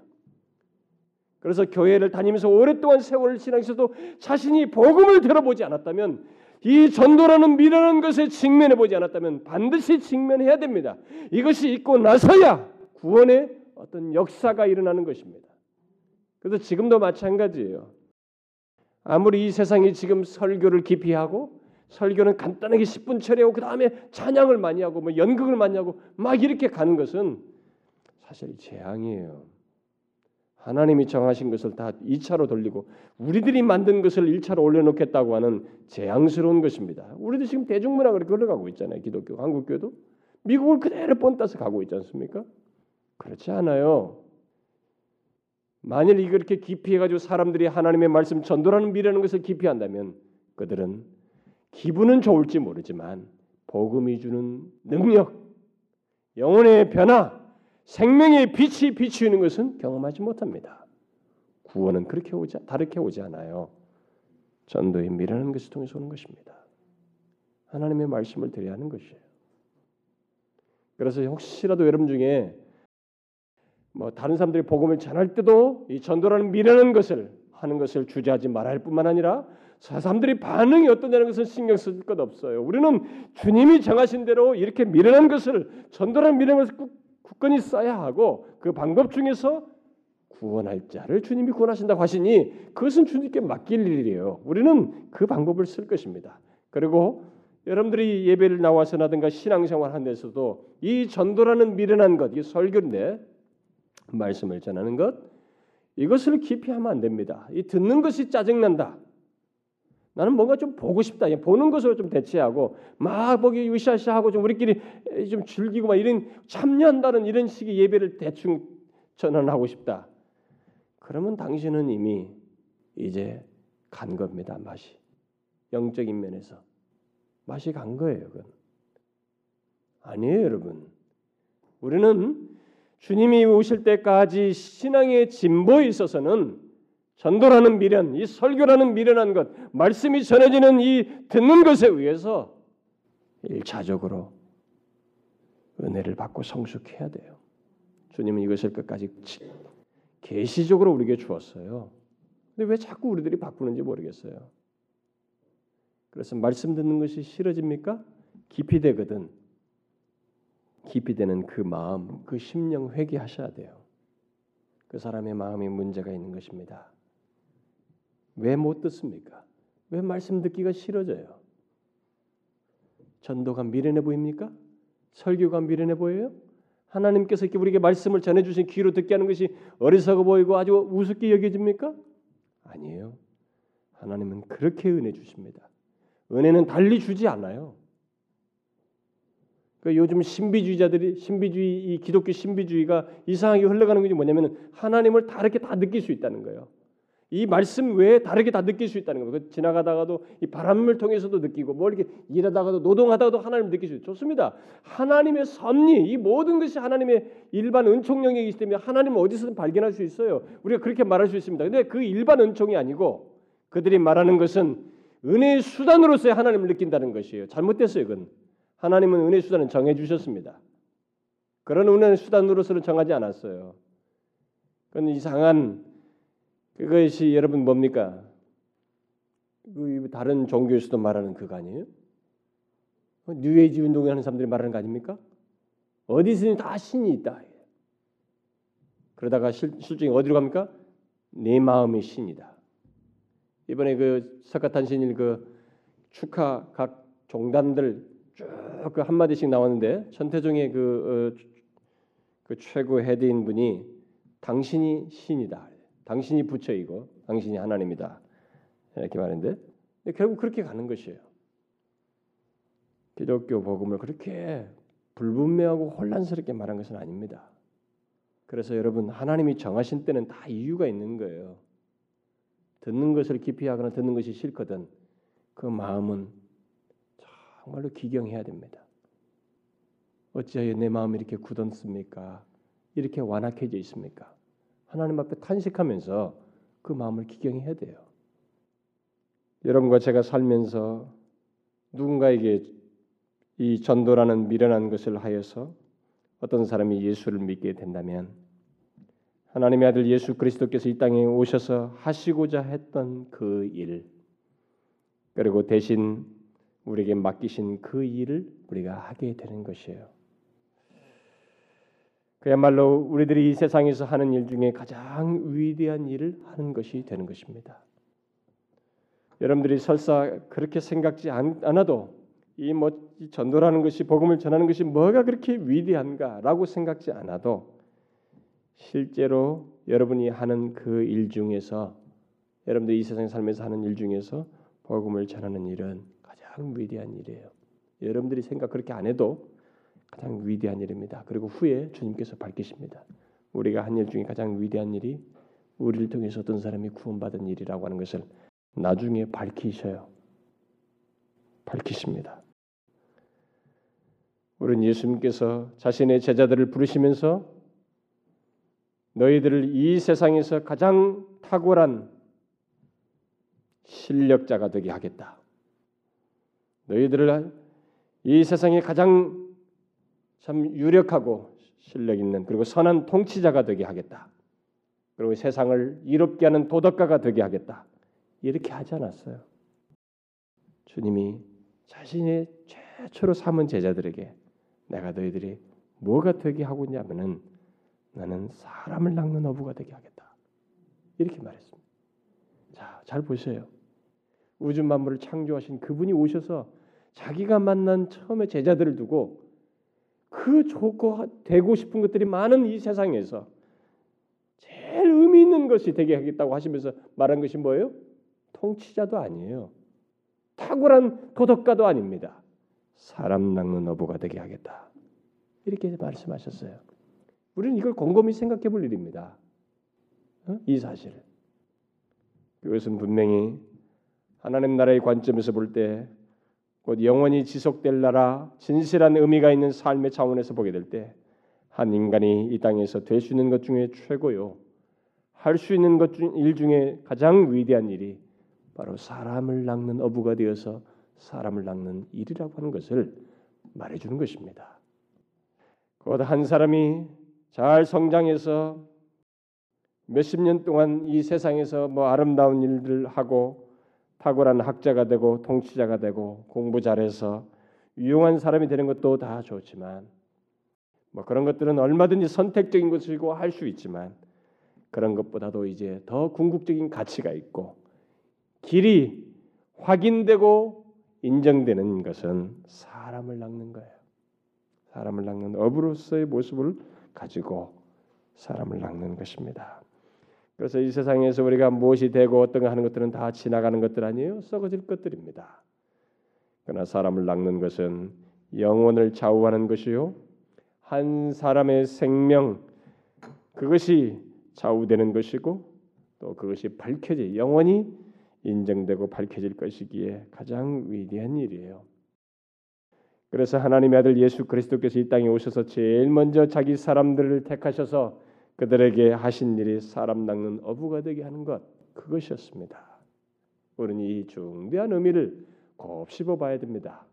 그래서 교회를 다니면서 오랫동안 세월을 지나면서도 자신이 복음을 들어보지 않았다면 이 전도라는 미라는 것에 직면해 보지 않았다면 반드시 직면해야 됩니다. 이것이 있고 나서야 구원의 어떤 역사가 일어나는 것입니다. 그래서 지금도 마찬가지예요. 아무리 이 세상이 지금 설교를 깊이 하고 설교는 간단하게 10분 처리하고 그 다음에 찬양을 많이 하고 뭐 연극을 많이 하고 막 이렇게 가는 것은 사실 재앙이에요. 하나님이 정하신 것을 다 2차로 돌리고 우리들이 만든 것을 1차로 올려놓겠다고 하는 재앙스러운 것입니다. 우리도 지금 대중문화 그렇게 흘러가고 있잖아요. 기독교, 한국교도 미국을 그대로 본따서 가고 있지 않습니까? 그렇지 않아요. 만일 이렇게 깊이 해가지고 사람들이 하나님의 말씀 전도라는 미라는 것을 깊이 한다면 그들은 기분은 좋을지 모르지만 복음이 주는 능력, 영혼의 변화, 생명의 빛이 비추는 것은 경험하지 못합니다. 구원은 그렇게 오지 다르게 오지 않아요. 전도의 미라는 것을 통해서 오는 것입니다. 하나님의 말씀을 드려야 하는 것이에요. 그래서 혹시라도 여러분 중에 뭐 다른 사람들이 복음을 전할 때도 이 전도라는 미라는 것을 하는 것을 주저하지 말아야 할 뿐만 아니라 사람들이 반응이 어떠냐는 것은 신경 쓸 것 없어요. 우리는 주님이 정하신 대로 이렇게 미련한 것을 전도라는 미련한 것을 굳건히 써야 하고 그 방법 중에서 구원할 자를 주님이 구원하신다고 하시니 그것은 주님께 맡길 일이에요. 우리는 그 방법을 쓸 것입니다. 그리고 여러분들이 예배를 나와서 나든가 신앙생활 하는 데서도 이 전도라는 미련한 것, 이 설교인데 말씀을 전하는 것 이것을 깊이 하면 안 됩니다. 이 듣는 것이 짜증난다. 나는 뭔가 좀 보고 싶다. 보는 것으로 좀 대체하고 막 보기 으쌰으쌰하고 좀 우리끼리 좀 즐기고 막 이런 참여한다는 이런 식의 예배를 대충 전환하고 싶다. 그러면 당신은 이미 이제 간 겁니다. 맛이 영적인 면에서 맛이 간 거예요. 그건 아니에요, 여러분. 우리는 주님이 오실 때까지 신앙의 진보에 있어서는 전도라는 미련, 이 설교라는 미련한 것, 말씀이 전해지는 이 듣는 것에 의해서 일차적으로 은혜를 받고 성숙해야 돼요. 주님은 이것을 끝까지 계시적으로 우리에게 주었어요. 근데 왜 자꾸 우리들이 바꾸는지 모르겠어요. 그래서 말씀 듣는 것이 싫어집니까? 깊이 되거든. 깊이 되는 그 마음, 그 심령 회개하셔야 돼요. 그 사람의 마음이 문제가 있는 것입니다. 왜 못 듣습니까? 왜 말씀 듣기가 싫어져요? 전도가 미련해 보입니까? 설교가 미련해 보여요? 하나님께서 이렇게 우리에게 말씀을 전해 주신 귀로 듣게 하는 것이 어리석어 보이고 아주 우습게 여겨집니까? 아니에요. 하나님은 그렇게 은혜 주십니다. 은혜는 달리 주지 않아요. 그 요즘 신비주의자들이 신비주의 이 기독교 신비주의가 이상하게 흘러가는 것이 뭐냐면 하나님을 다르게 다 느낄 수 있다는 거예요. 이 말씀 외에 다르게 다 느낄 수 있다는 겁니다. 그 지나가다가도 이 바람을 통해서도 느끼고 뭐 이렇게 일하다가도 노동하다가도 하나님 느낄 수 있어요. 좋습니다. 하나님의 섭리 이 모든 것이 하나님의 일반 은총 영역이기 때문에 하나님을 어디서든 발견할 수 있어요. 우리가 그렇게 말할 수 있습니다. 근데 그 일반 은총이 아니고 그들이 말하는 것은 은혜의 수단으로서의 하나님을 느낀다는 것이에요. 잘못됐어요, 그건. 하나님은 은혜 수단을 정해 주셨습니다. 그런 은혜 수단으로서는 정하지 않았어요. 그건 이상한 그것이 여러분 뭡니까? 그 다른 종교에서도 말하는 그거 아니에요? 뉴에이지 운동을 하는 사람들이 말하는 거 아닙니까? 어디서든 다 신이 있다. 그러다가 실, 실증이 어디로 갑니까? 내 마음이 신이다. 이번에 그 석가탄신일 그 축하 각 종단들 쭉 그 한마디씩 나왔는데 천태종의 그, 어, 그 최고 헤드인 분이 당신이 신이다. 당신이 부처이고 당신이 하나님이다. 이렇게 말했는데 결국 그렇게 가는 것이에요. 기독교 복음을 그렇게 불분명하고 혼란스럽게 말한 것은 아닙니다. 그래서 여러분 하나님이 정하신 때는 다 이유가 있는 거예요. 듣는 것을 깊이 하거나 듣는 것이 싫거든 그 마음은 정말로 기경해야 됩니다. 어찌하여 내 마음이 이렇게 굳었습니까? 이렇게 완악해져 있습니까? 하나님 앞에 탄식하면서 그 마음을 기경해야 돼요. 여러분과 제가 살면서 누군가에게 이 전도라는 미련한 것을 하여서 어떤 사람이 예수를 믿게 된다면 하나님의 아들 예수 그리스도께서 이 땅에 오셔서 하시고자 했던 그 일, 그리고 대신 우리에게 맡기신 그 일을 우리가 하게 되는 것이에요. 그야말로 우리들이 이 세상에서 하는 일 중에 가장 위대한 일을 하는 것이 되는 것입니다. 여러분들이 설사 그렇게 생각지 않 아도 이 뭐 전도라는 것이 복음을 전하는 것이 뭐가 그렇게 위대한가라고 생각지 않아도 실제로 여러분이 하는 그 일 중에서 여러분들이 이 세상 살면서 하는 일 중에서 복음을 전하는 일은 가장 위대한 일이에요. 여러분들이 생각 그렇게 안 해도 가장 위대한 일입니다. 그리고 후에 주님께서 밝히십니다. 우리가 한 일 중에 가장 위대한 일이 우리를 통해서 어떤 사람이 구원받은 일이라고 하는 것을 나중에 밝히셔요. 밝히십니다. 우리는 예수님께서 자신의 제자들을 부르시면서 너희들을 이 세상에서 가장 탁월한 실력자가 되게 하겠다. 너희들을 이 세상에 가장 참 유력하고 실력 있는 그리고 선한 통치자가 되게 하겠다. 그리고 세상을 이롭게 하는 도덕가가 되게 하겠다. 이렇게 하지 않았어요. 주님이 자신의 최초로 삼은 제자들에게 내가 너희들이 뭐가 되게 하고 있냐면은 나는 사람을 낚는 어부가 되게 하겠다. 이렇게 말했습니다. 자, 잘 보세요. 우주 만물을 창조하신 그분이 오셔서 자기가 만난 처음에 제자들을 두고 그 좋고 되고 싶은 것들이 많은 이 세상에서 제일 의미 있는 것이 되게 하겠다고 하시면서 말한 것이 뭐예요? 통치자도 아니에요. 탁월한 도덕가도 아닙니다. 사람 낚는 어부가 되게 하겠다. 이렇게 말씀하셨어요. 우리는 이걸 곰곰이 생각해 볼 일입니다. 어? 이 사실을. 그것은 분명히 하나님 나라의 관점에서 볼 때 곧 영원히 지속될 나라, 진실한 의미가 있는 삶의 차원에서 보게 될 때 한 인간이 이 땅에서 될 수 있는 것 중에 최고요. 할 수 있는 것일 중에 가장 위대한 일이 바로 사람을 낚는 어부가 되어서 사람을 낚는 일이라고 하는 것을 말해 주는 것입니다. 곧 한 사람이 잘 성장해서 몇십 년 동안 이 세상에서 뭐 아름다운 일들 하고 탁월한 학자가 되고 통치자가 되고 공부 잘해서 유용한 사람이 되는 것도 다 좋지만 뭐 그런 것들은 얼마든지 선택적인 것이고 할 수 있지만 그런 것보다도 이제 더 궁극적인 가치가 있고 길이 확인되고 인정되는 것은 사람을 낚는 거예요. 사람을 낚는 어부로서의 모습을 가지고 사람을 낚는 것입니다. 그래서 이 세상에서 우리가 무엇이 되고 어떤 거 하는 것들은 다 지나가는 것들 아니에요. 썩어질 것들입니다. 그러나 사람을 낚는 것은 영혼을 좌우하는 것이요. 한 사람의 생명 그것이 좌우되는 것이고 또 그것이 밝혀져 영원히 인정되고 밝혀질 것이기에 가장 위대한 일이에요. 그래서 하나님의 아들 예수 그리스도께서 이 땅에 오셔서 제일 먼저 자기 사람들을 택하셔서 그들에게 하신 일이 사람 낚는 어부가 되게 하는 것 그것이었습니다. 우리는 이 중대한 의미를 곱씹어 봐야 됩니다.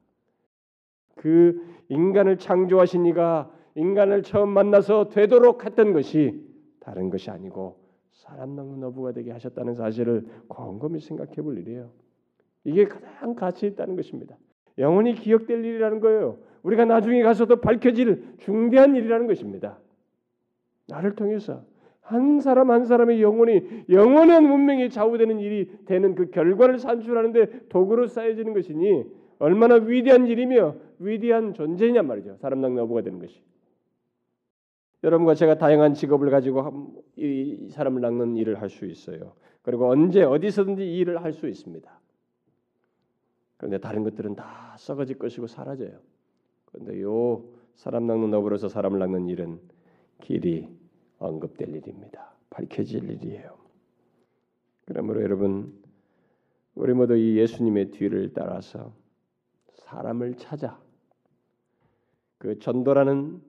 그 인간을 창조하신 이가 인간을 처음 만나서 되도록 했던 것이 다른 것이 아니고 사람 낚는 어부가 되게 하셨다는 사실을 곰곰이 생각해 볼 일이에요. 이게 가장 가치 있다는 것입니다. 영원히 기억될 일이라는 거예요. 우리가 나중에 가서도 밝혀질 중대한 일이라는 것입니다. 나를 통해서 한 사람 한 사람의 영혼이 영원한 문명이 좌우되는 일이 되는 그 결과를 산출하는데 도구로 쌓여지는 것이니 얼마나 위대한 일이며 위대한 존재냐 말이죠. 사람 낚는 어부가 되는 것이. 여러분과 제가 다양한 직업을 가지고 이 사람을 낚는 일을 할 수 있어요. 그리고 언제 어디서든지 이 일을 할 수 있습니다. 그런데 다른 것들은 다 썩어질 것이고 사라져요. 그런데 요 사람 낚는 어부로서 사람을 낚는 일은 길이 언급될 일입니다. 밝혀질 일이에요. 그러므로 여러분 우리 모두 이 예수님의 뒤를 따라서 사람을 찾아 그 전도라는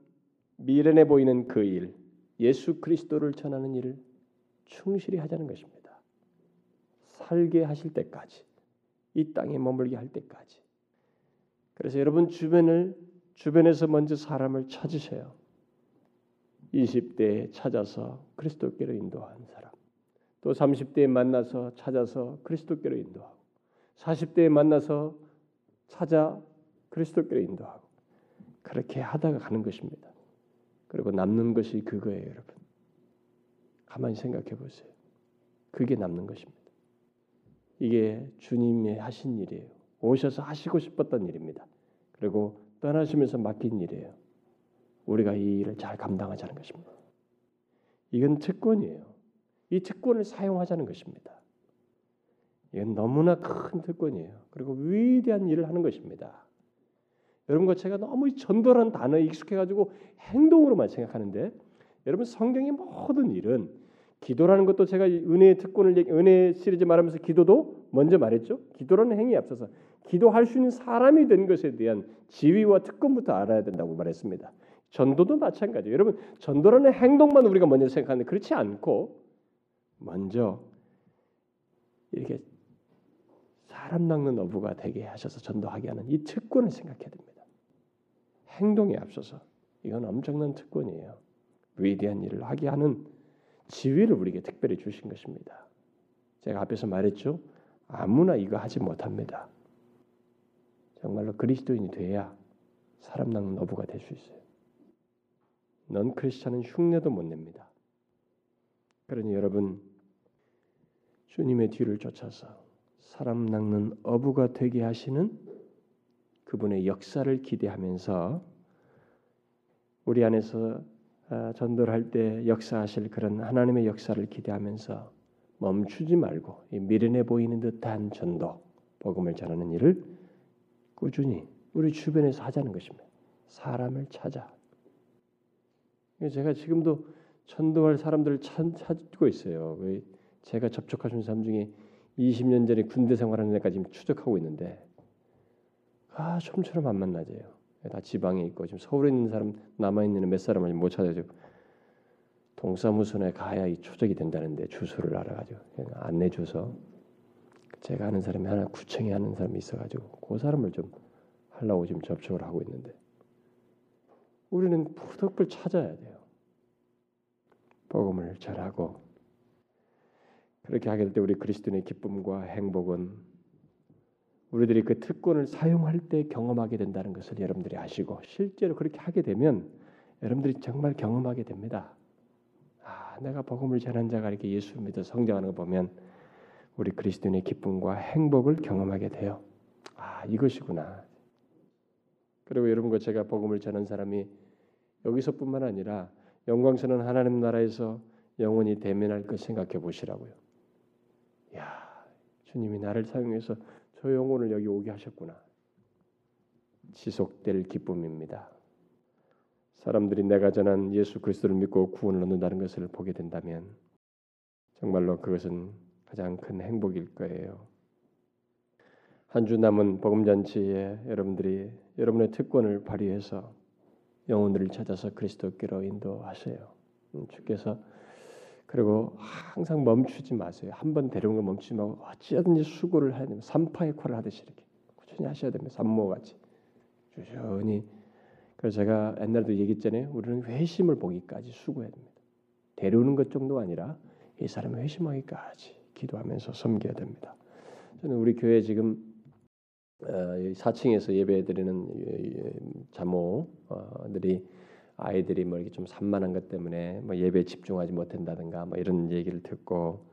미련해 보이는 그 일, 예수 그리스도를 전하는 일을 충실히 하자는 것입니다. 살게 하실 때까지 이 땅에 머물게 할 때까지. 그래서 여러분 주변을 주변에서 먼저 사람을 찾으세요. 20대에 찾아서 그리스도께로 인도한 사람, 또 30대에 만나서 찾아서 그리스도께로 인도하고, 40대에 만나서 찾아 그리스도께로 인도하고, 그렇게 하다가 가는 것입니다. 그리고 남는 것이 그거예요, 여러분. 가만히 생각해 보세요. 그게 남는 것입니다. 이게 주님이 하신 일이에요. 오셔서 하시고 싶었던 일입니다. 그리고 떠나시면서 맡긴 일이에요. 우리가 이 일을 잘 감당하자는 것입니다. 이건 특권이에요. 이 특권을 사용하자는 것입니다. 이건 너무나 큰 특권이에요. 그리고 위대한 일을 하는 것입니다. 여러분과 제가 너무 전도라는 단어에 익숙해가지고 행동으로만 생각하는데 여러분 성경의 모든 일은 기도라는 것도 제가 은혜의 특권을 은혜 시리즈 말하면서 기도도 먼저 말했죠. 기도라는 행위에 앞서서 기도할 수 있는 사람이 된 것에 대한 지위와 특권부터 알아야 된다고 말했습니다. 전도도 마찬가지예요. 여러분 전도라는 행동만 우리가 먼저 생각하는데 그렇지 않고 먼저 이렇게 사람 낚는 어부가 되게 하셔서 전도하게 하는 이 특권을 생각해야 됩니다. 행동에 앞서서 이건 엄청난 특권이에요. 위대한 일을 하게 하는 지위를 우리에게 특별히 주신 것입니다. 제가 앞에서 말했죠. 아무나 이거 하지 못합니다. 정말로 그리스도인이 돼야 사람 낚는 어부가 될 수 있어요. 넌 크리스천은 흉내도 못 냅니다. 그러니 여러분 주님의 뒤를 쫓아서 사람 낚는 어부가 되게 하시는 그분의 역사를 기대하면서 우리 안에서 아, 전도를 할 때 역사하실 그런 하나님의 역사를 기대하면서 멈추지 말고 미련해 보이는 듯한 전도, 복음을 전하는 일을 꾸준히 우리 주변에서 하자는 것입니다. 사람을 찾아. 제가 지금도 전도할 사람들을 찾고 있어요. 제가 접촉하신 사람 중에 20년 전에 군대 생활하는 애까지 추적하고 있는데 아 좀처럼 안 만나져요. 다 지방에 있고 지금 서울에 있는 사람 남아 있는 몇 사람을 못 찾아줘. 동사무소에 가야 이 추적이 된다는데 주소를 알아가지고 안내 줘서 제가 아는 사람이 하나 구청에 하는 사람이 있어가지고 그 사람을 좀 하려고 지금 접촉을 하고 있는데 우리는 부덕을 찾아야 돼요. 복음을 전하고 그렇게 하게 될 때 우리 그리스도인의 기쁨과 행복은 우리들이 그 특권을 사용할 때 경험하게 된다는 것을 여러분들이 아시고 실제로 그렇게 하게 되면 여러분들이 정말 경험하게 됩니다. 아, 내가 복음을 전한 자가 이렇게 예수 믿어 성장하는 거 보면 우리 그리스도인의 기쁨과 행복을 경험하게 돼요. 아, 이것이구나. 그리고 여러분과 제가 복음을 전한 사람이 여기서뿐만 아니라 영광스러운 하나님 나라에서 영원히 대면할 것 생각해 보시라고요. 야, 주님이 나를 사용해서 저 영혼을 여기 오게 하셨구나. 지속될 기쁨입니다. 사람들이 내가 전한 예수 그리스도를 믿고 구원을 얻는다는 것을 보게 된다면 정말로 그것은 가장 큰 행복일 거예요. 한 주 남은 복음 잔치에 여러분들이 여러분의 특권을 발휘해서 영혼들을 찾아서 그리스도께로 인도하세요. 음, 주께서 그리고 항상 멈추지 마세요. 한 번 데려온 거 멈추지 말고 어찌든지 수고를 해야 됩니다. 산파 역할을 하듯이 이렇게 꾸준히 하셔야 됩니다. 산모 같이 꾸준히 그래서 제가 옛날에도 얘기했잖아요. 우리는 회심을 보기까지 수고해야 됩니다. 데려오는 것 정도가 아니라 이 사람을 회심하기까지 기도하면서 섬겨야 됩니다. 저는 우리 교회 지금 4층에서 어, 예배드리는 자모들이 아이들이 뭐 이렇게 좀 산만한 것 때문에 뭐 예배에 집중하지 못한다든가 뭐 이런 얘기를 듣고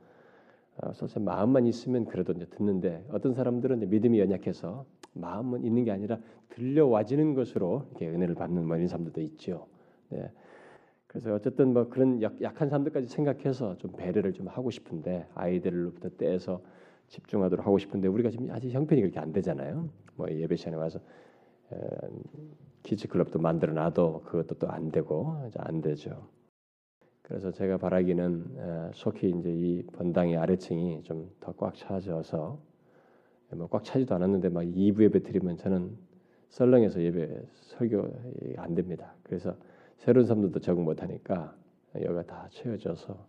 사실 어, 마음만 있으면 그래도 이제 듣는데 어떤 사람들은 이제 믿음이 연약해서 마음은 있는 게 아니라 들려와지는 것으로 이렇게 은혜를 받는 뭐 이런 사람들도 있죠. 네. 그래서 어쨌든 뭐 그런 약, 약한 사람들까지 생각해서 좀 배려를 좀 하고 싶은데 아이들로부터 떼서 집중하도록 하고 싶은데 우리가 지금 아직 형편이 그렇게 안 되잖아요. 뭐 예배 시간에 와서 키즈 클럽도 만들어 놔도 그것도 또 안 되고 안 되죠. 그래서 제가 바라기는 속히 이제 이 번당의 아래층이 좀 더 꽉 차져서 뭐 꽉 차지도 않았는데 막 2부 예배 드리면 저는 썰렁해서 예배 설교 안 됩니다. 그래서 새로운 사람들도 적응 못 하니까 여기가 다 채워져서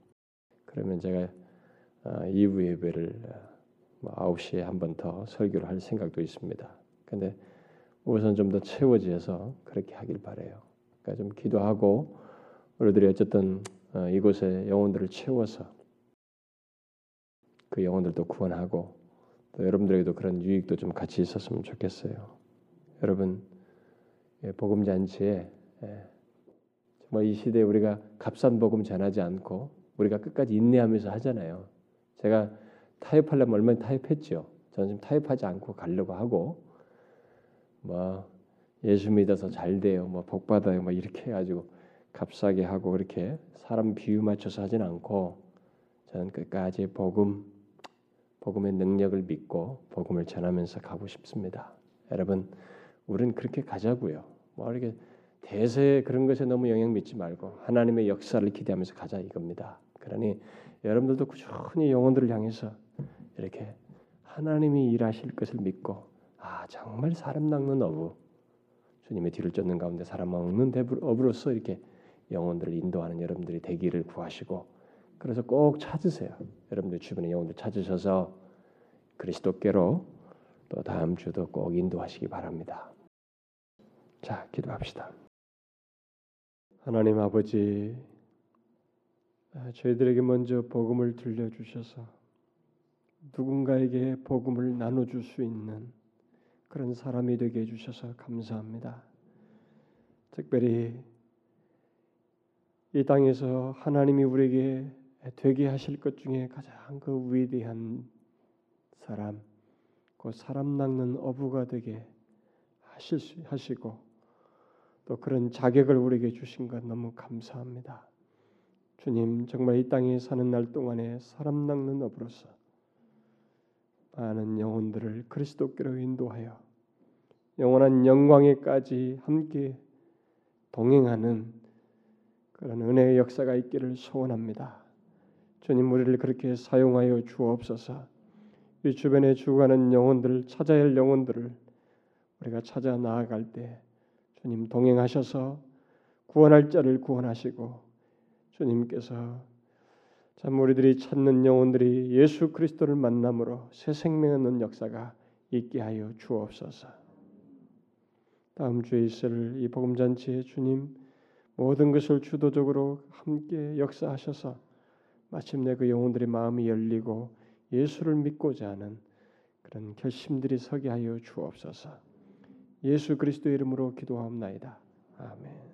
그러면 제가 2부 어, 예배를 9시에 뭐한번 더 설교를 할 생각도 있습니다. 근데 우선 좀 더 채워져서 그렇게 하길 바래요. 그러니까 좀 기도하고 우리들이 어쨌든 어, 이곳에 영혼들을 채워서 그 영혼들도 구원하고 또 여러분들에게도 그런 유익도 좀 같이 있었으면 좋겠어요. 여러분 예, 복음 잔치에 예, 정말 이 시대에 우리가 값싼 복음 전하지 않고 우리가 끝까지 인내하면서 하잖아요. 제가 타협하려면 얼마나 타협했죠. 저는 지금 타협하지 않고 가려고 하고 뭐 예수 믿어서 잘 돼요, 뭐 복 받아요, 뭐 이렇게 해 가지고 값싸게 하고 그렇게 사람 비유 맞춰서 하진 않고 저는 끝까지 복음 복음의 능력을 믿고 복음을 전하면서 가고 싶습니다. 여러분, 우리는 그렇게 가자고요. 뭐 이렇게 대세 그런 것에 너무 영향 믿지 말고 하나님의 역사를 기대하면서 가자 이겁니다. 그러니 여러분들도 꾸준히 영혼들을 향해서 이렇게 하나님이 일하실 것을 믿고 아 정말 사람 낚는 어부 주님의 뒤를 쫓는 가운데 사람 먹는 어부로서 이렇게 영혼들을 인도하는 여러분들이 되기를 구하시고 그래서 꼭 찾으세요. 여러분들 주변에 영혼들 찾으셔서 그리스도께로 또 다음 주도 꼭 인도하시기 바랍니다. 자, 기도합시다. 하나님 아버지, 저희들에게 먼저 복음을 들려 주셔서 누군가에게 복음을 나눠줄 수 있는 그런 사람이 되게 해주셔서 감사합니다. 특별히 이 땅에서 하나님이 우리에게 되게 하실 것 중에 가장 그 위대한 사람, 그 사람 낚는 어부가 되게 하실 수, 하시고 또 그런 자격을 우리에게 주신 것 너무 감사합니다. 주님 정말 이 땅에 사는 날 동안에 사람 낚는 업으로서 많은 영혼들을 그리스도께로 인도하여 영원한 영광에까지 함께 동행하는 그런 은혜의 역사가 있기를 소원합니다. 주님 우리를 그렇게 사용하여 주옵소서. 이 주변에 죽어가는 영혼들 찾아야 할 영혼들을 우리가 찾아 나아갈 때 주님 동행하셔서 구원할 자를 구원하시고 주님께서 참 우리들이 찾는 영혼들이 예수 그리스도를 만남으로 새 생명 얻는 역사가 있게 하여 주옵소서. 다음 주에 있을 이 복음 잔치에 주님 모든 것을 주도적으로 함께 역사하셔서 마침내 그 영혼들의 마음이 열리고 예수를 믿고자 하는 그런 결심들이 서게 하여 주옵소서. 예수 그리스도 이름으로 기도하옵나이다. 아멘.